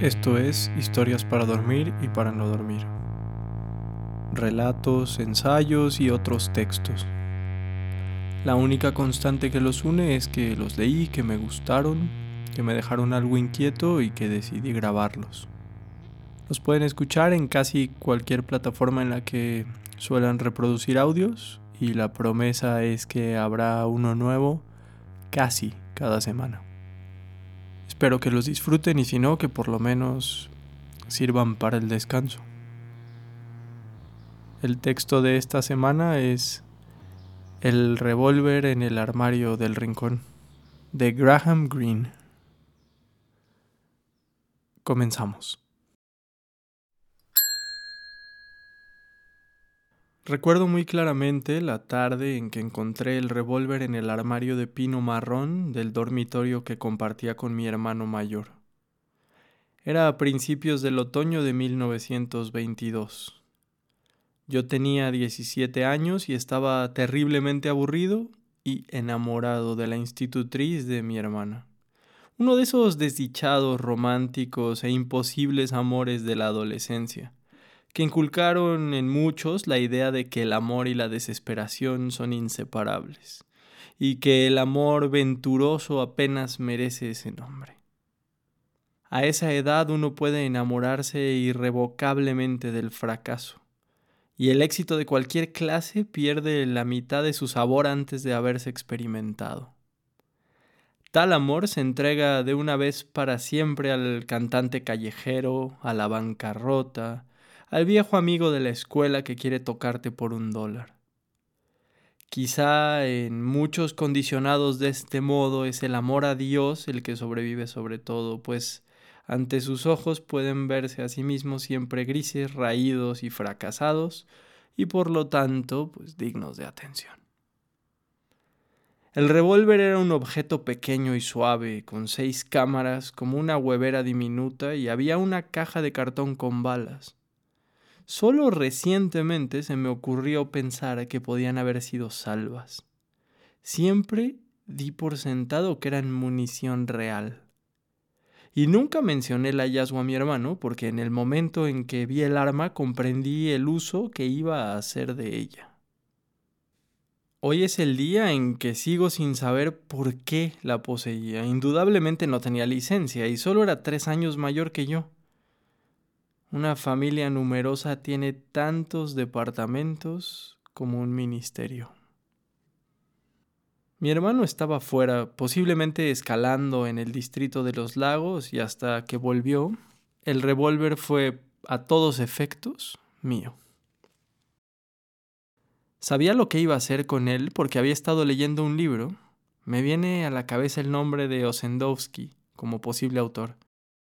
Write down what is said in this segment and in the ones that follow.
Esto es Historias para dormir y para no dormir. Relatos, ensayos y otros textos. La única constante que los une es que los leí, que me gustaron, que me dejaron algo inquieto y que decidí grabarlos. Los pueden escuchar en casi cualquier plataforma en la que suelan reproducir audios y la promesa es que habrá uno nuevo casi cada semana. Espero que los disfruten y si no, que por lo menos sirvan para el descanso. El texto de esta semana es El revólver en el armario del rincón, de Graham Greene. Comenzamos. Recuerdo muy claramente la tarde en que encontré el revólver en el armario de pino marrón del dormitorio que compartía con mi hermano mayor. Era a principios del otoño de 1922. Yo tenía 17 años y estaba terriblemente aburrido y enamorado de la institutriz de mi hermana. Uno de esos desdichados, románticos e imposibles amores de la adolescencia que inculcaron en muchos la idea de que el amor y la desesperación son inseparables, y que el amor venturoso apenas merece ese nombre. A esa edad uno puede enamorarse irrevocablemente del fracaso, y el éxito de cualquier clase pierde la mitad de su sabor antes de haberse experimentado. Tal amor se entrega de una vez para siempre al cantante callejero, a la bancarrota, al viejo amigo de la escuela que quiere tocarte por un dólar. Quizá en muchos condicionados de este modo es el amor a Dios el que sobrevive sobre todo, pues ante sus ojos pueden verse a sí mismos siempre grises, raídos y fracasados, y por lo tanto, pues dignos de atención. El revólver era un objeto pequeño y suave, con seis cámaras, como una huevera diminuta, y había una caja de cartón con balas. Solo recientemente se me ocurrió pensar que podían haber sido salvas. Siempre di por sentado que eran munición real. Y nunca mencioné el hallazgo a mi hermano porque en el momento en que vi el arma comprendí el uso que iba a hacer de ella. Hoy es el día en que sigo sin saber por qué la poseía. Indudablemente no tenía licencia y solo era tres años mayor que yo. Una familia numerosa tiene tantos departamentos como un ministerio. Mi hermano estaba fuera, posiblemente escalando en el distrito de los lagos, y hasta que volvió, el revólver fue, a todos efectos, mío. Sabía lo que iba a hacer con él porque había estado leyendo un libro. Me viene a la cabeza el nombre de Osendowski como posible autor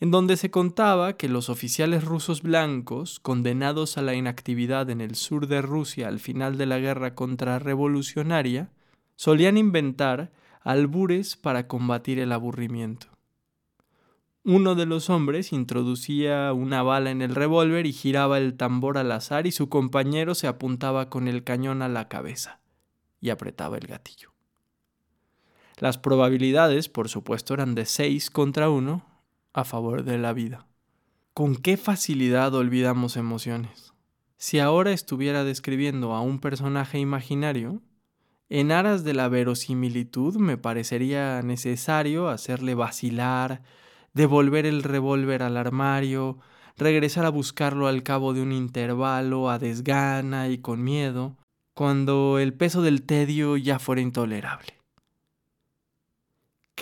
en donde se contaba que los oficiales rusos blancos, condenados a la inactividad en el sur de Rusia al final de la guerra contrarrevolucionaria, solían inventar albures para combatir el aburrimiento. Uno de los hombres introducía una bala en el revólver y giraba el tambor al azar y su compañero se apuntaba con el cañón a la cabeza y apretaba el gatillo. Las probabilidades, por supuesto, eran de seis contra uno a favor de la vida. ¿Con qué facilidad olvidamos emociones? Si ahora estuviera describiendo a un personaje imaginario, en aras de la verosimilitud me parecería necesario hacerle vacilar, devolver el revólver al armario, regresar a buscarlo al cabo de un intervalo a desgana y con miedo, cuando el peso del tedio ya fuera intolerable.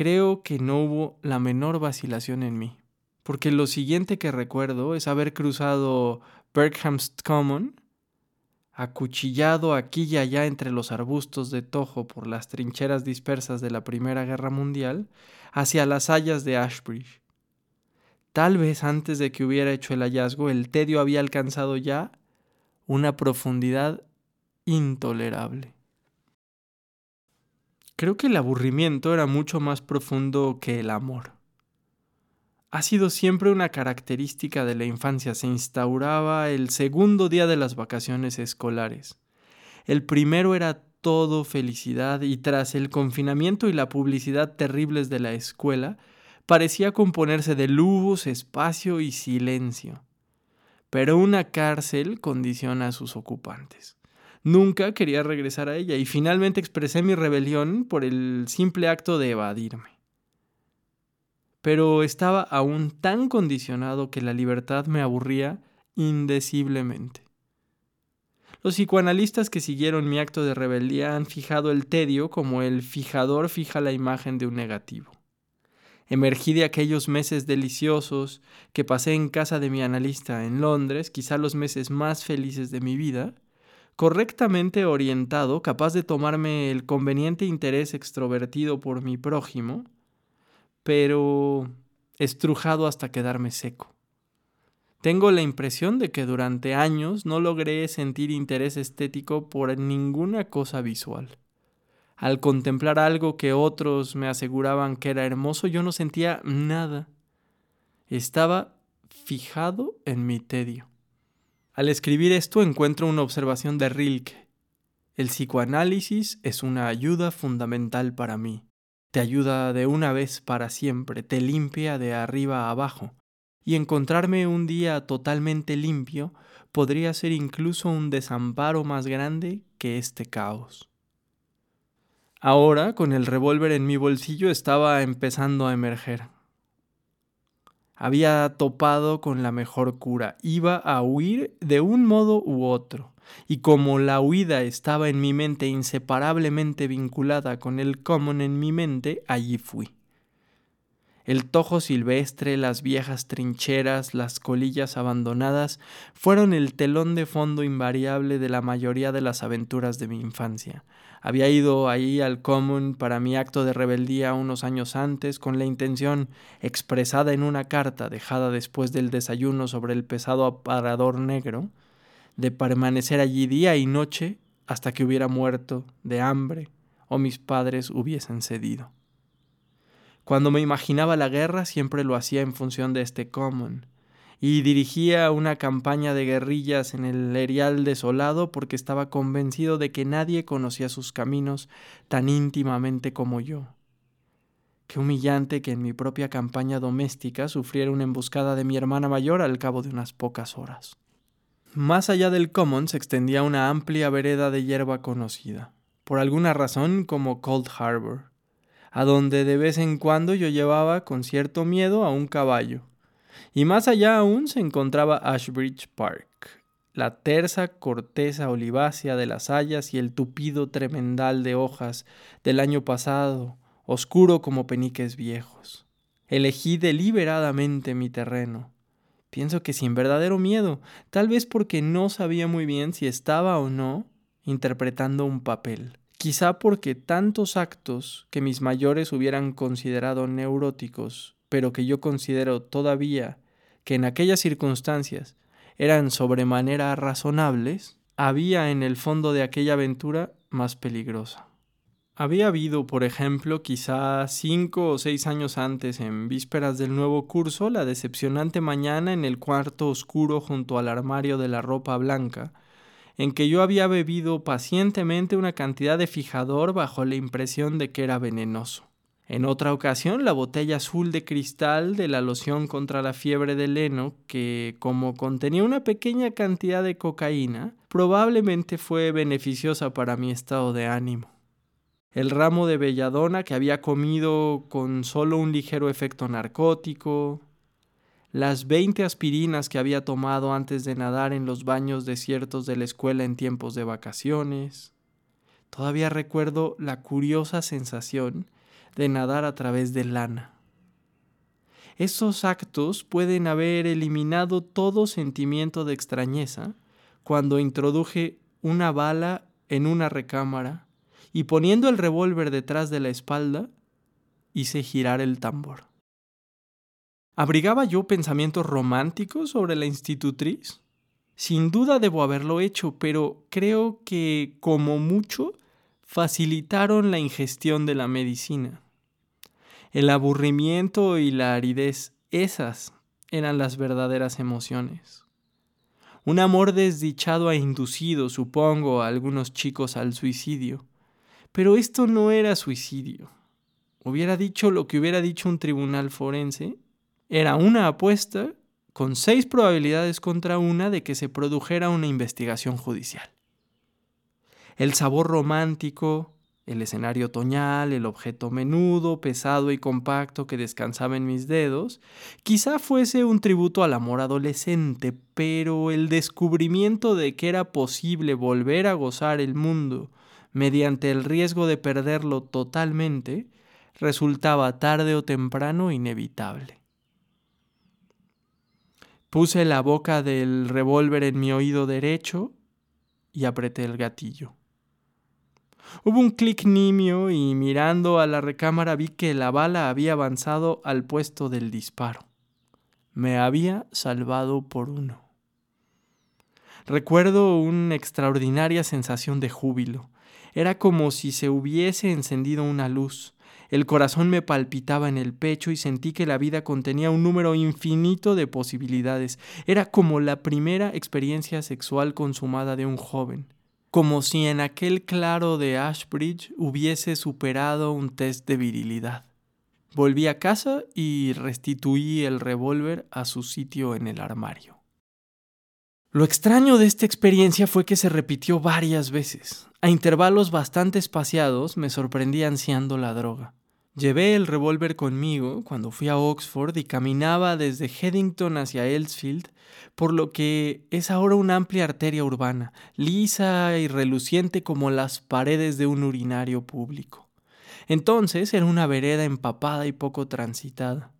Creo que no hubo la menor vacilación en mí, porque lo siguiente que recuerdo es haber cruzado Berkhamst Common, acuchillado aquí y allá entre los arbustos de tojo por las trincheras dispersas de la Primera Guerra Mundial, hacia las hayas de Ashbridge. Tal vez antes de que hubiera hecho el hallazgo, el tedio había alcanzado ya una profundidad intolerable. Creo que el aburrimiento era mucho más profundo que el amor. Ha sido siempre una característica de la infancia. Se instauraba el segundo día de las vacaciones escolares. El primero era todo felicidad y tras el confinamiento y la publicidad terribles de la escuela, parecía componerse de luz, espacio y silencio. Pero una cárcel condiciona a sus ocupantes. Nunca quería regresar a ella y finalmente expresé mi rebelión por el simple acto de evadirme. Pero estaba aún tan condicionado que la libertad me aburría indeciblemente. Los psicoanalistas que siguieron mi acto de rebeldía han fijado el tedio como el fijador fija la imagen de un negativo. Emergí de aquellos meses deliciosos que pasé en casa de mi analista en Londres, quizá los meses más felices de mi vida, correctamente orientado, capaz de tomarme el conveniente interés extrovertido por mi prójimo, pero estrujado hasta quedarme seco. Tengo la impresión de que durante años no logré sentir interés estético por ninguna cosa visual. Al contemplar algo que otros me aseguraban que era hermoso, yo no sentía nada. Estaba fijado en mi tedio. Al escribir esto encuentro una observación de Rilke. El psicoanálisis es una ayuda fundamental para mí. Te ayuda de una vez para siempre, te limpia de arriba a abajo. Y encontrarme un día totalmente limpio podría ser incluso un desamparo más grande que este caos. Ahora, con el revólver en mi bolsillo, estaba empezando a emerger había topado con la mejor cura, iba a huir de un modo u otro, y como la huida estaba en mi mente inseparablemente vinculada con el common en mi mente, allí fui. El tojo silvestre, las viejas trincheras, las colillas abandonadas fueron el telón de fondo invariable de la mayoría de las aventuras de mi infancia. Había ido ahí al Common para mi acto de rebeldía unos años antes con la intención, expresada en una carta dejada después del desayuno sobre el pesado aparador negro, de permanecer allí día y noche hasta que hubiera muerto de hambre o mis padres hubiesen cedido. Cuando me imaginaba la guerra siempre lo hacía en función de este common, y dirigía una campaña de guerrillas en el erial desolado porque estaba convencido de que nadie conocía sus caminos tan íntimamente como yo. Qué humillante que en mi propia campaña doméstica sufriera una emboscada de mi hermana mayor al cabo de unas pocas horas. Más allá del common se extendía una amplia vereda de hierba conocida, por alguna razón como Cold Harbor, a donde de vez en cuando yo llevaba con cierto miedo a un caballo. Y más allá aún se encontraba Ashbridge Park, la tersa corteza olivácea de las hayas y el tupido tremendal de hojas del año pasado, oscuro como peniques viejos. Elegí deliberadamente mi terreno. Pienso que sin verdadero miedo, tal vez porque no sabía muy bien si estaba o no interpretando un papel. Quizá porque tantos actos que mis mayores hubieran considerado neuróticos, pero que yo considero todavía que en aquellas circunstancias eran sobremanera razonables, había en el fondo de aquella aventura más peligrosa. Había habido, por ejemplo, quizá cinco o seis años antes, en vísperas del nuevo curso, la decepcionante mañana en el cuarto oscuro junto al armario de la ropa blanca, en que yo había bebido pacientemente una cantidad de fijador bajo la impresión de que era venenoso. En otra ocasión, la botella azul de cristal de la loción contra la fiebre del heno, que como contenía una pequeña cantidad de cocaína, probablemente fue beneficiosa para mi estado de ánimo. El ramo de belladona que había comido con solo un ligero efecto narcótico, las veinte aspirinas que había tomado antes de nadar en los baños desiertos de la escuela en tiempos de vacaciones. Todavía recuerdo la curiosa sensación de nadar a través de lana. Esos actos pueden haber eliminado todo sentimiento de extrañeza cuando introduje una bala en una recámara y poniendo el revólver detrás de la espalda, hice girar el tambor. ¿Abrigaba yo pensamientos románticos sobre la institutriz? Sin duda debo haberlo hecho, pero creo que, como mucho, facilitaron la ingestión de la medicina. El aburrimiento y la aridez, esas eran las verdaderas emociones. Un amor desdichado ha inducido, supongo, a algunos chicos al suicidio. Pero esto no era suicidio. hubiera dicho lo que hubiera dicho un tribunal forense, era una apuesta con seis probabilidades contra una de que se produjera una investigación judicial. El sabor romántico, el escenario otoñal, el objeto menudo, pesado y compacto que descansaba en mis dedos, quizá fuese un tributo al amor adolescente, pero el descubrimiento de que era posible volver a gozar el mundo mediante el riesgo de perderlo totalmente, resultaba tarde o temprano inevitable. Puse la boca del revólver en mi oído derecho y apreté el gatillo. Hubo un clic nimio y mirando a la recámara vi que la bala había avanzado al puesto del disparo. Me había salvado por uno. Recuerdo una extraordinaria sensación de júbilo. Era como si se hubiese encendido una luz. El corazón me palpitaba en el pecho y sentí que la vida contenía un número infinito de posibilidades. Era como la primera experiencia sexual consumada de un joven. Como si en aquel claro de Ashbridge hubiese superado un test de virilidad. Volví a casa y restituí el revólver a su sitio en el armario. Lo extraño de esta experiencia fue que se repitió varias veces. A intervalos bastante espaciados me sorprendí ansiando la droga. Llevé el revólver conmigo cuando fui a Oxford y caminaba desde Headington hacia Elsfield, por lo que es ahora una amplia arteria urbana, lisa y reluciente como las paredes de un urinario público. Entonces era una vereda empapada y poco transitada.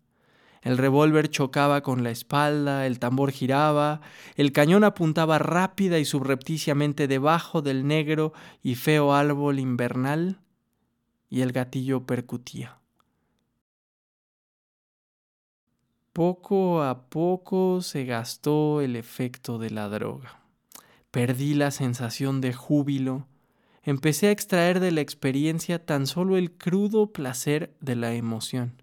El revólver chocaba con la espalda, el tambor giraba, el cañón apuntaba rápida y subrepticiamente debajo del negro y feo árbol invernal, y el gatillo percutía. Poco a poco se gastó el efecto de la droga. Perdí la sensación de júbilo. Empecé a extraer de la experiencia tan solo el crudo placer de la emoción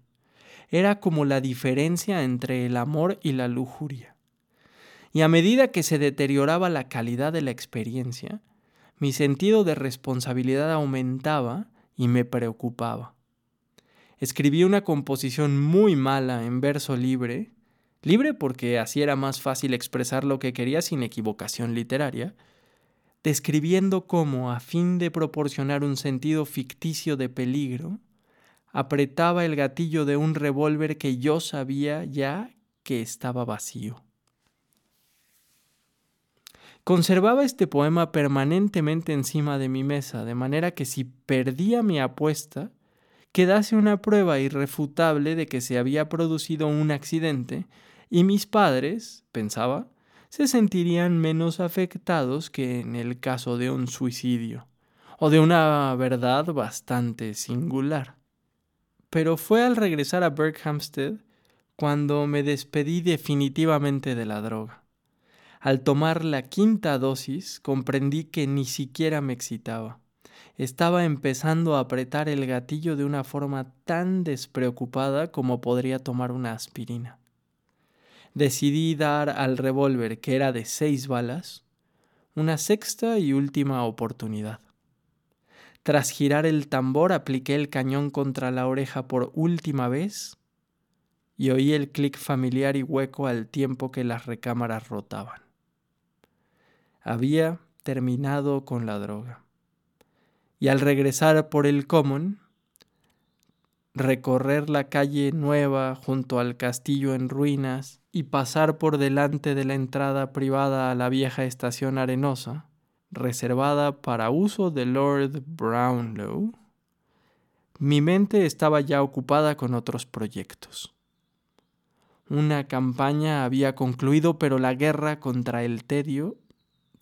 era como la diferencia entre el amor y la lujuria. Y a medida que se deterioraba la calidad de la experiencia, mi sentido de responsabilidad aumentaba y me preocupaba. Escribí una composición muy mala en verso libre, libre porque así era más fácil expresar lo que quería sin equivocación literaria, describiendo cómo, a fin de proporcionar un sentido ficticio de peligro, apretaba el gatillo de un revólver que yo sabía ya que estaba vacío. Conservaba este poema permanentemente encima de mi mesa, de manera que si perdía mi apuesta, quedase una prueba irrefutable de que se había producido un accidente y mis padres, pensaba, se sentirían menos afectados que en el caso de un suicidio, o de una verdad bastante singular pero fue al regresar a Berkhamsted cuando me despedí definitivamente de la droga. Al tomar la quinta dosis comprendí que ni siquiera me excitaba. Estaba empezando a apretar el gatillo de una forma tan despreocupada como podría tomar una aspirina. Decidí dar al revólver, que era de seis balas, una sexta y última oportunidad. Tras girar el tambor apliqué el cañón contra la oreja por última vez y oí el clic familiar y hueco al tiempo que las recámaras rotaban. Había terminado con la droga. Y al regresar por el Common, recorrer la calle nueva junto al castillo en ruinas y pasar por delante de la entrada privada a la vieja estación arenosa, reservada para uso de Lord Brownlow, mi mente estaba ya ocupada con otros proyectos. Una campaña había concluido, pero la guerra contra el tedio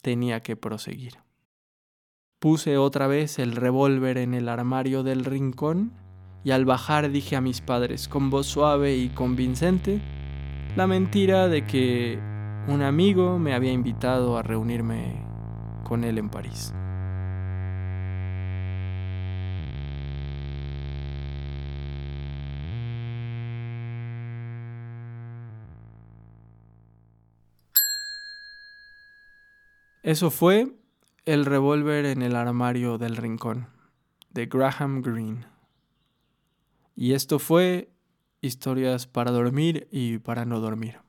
tenía que proseguir. Puse otra vez el revólver en el armario del rincón y al bajar dije a mis padres con voz suave y convincente la mentira de que un amigo me había invitado a reunirme con él en París. Eso fue El revólver en el armario del rincón, de Graham Greene. Y esto fue historias para dormir y para no dormir.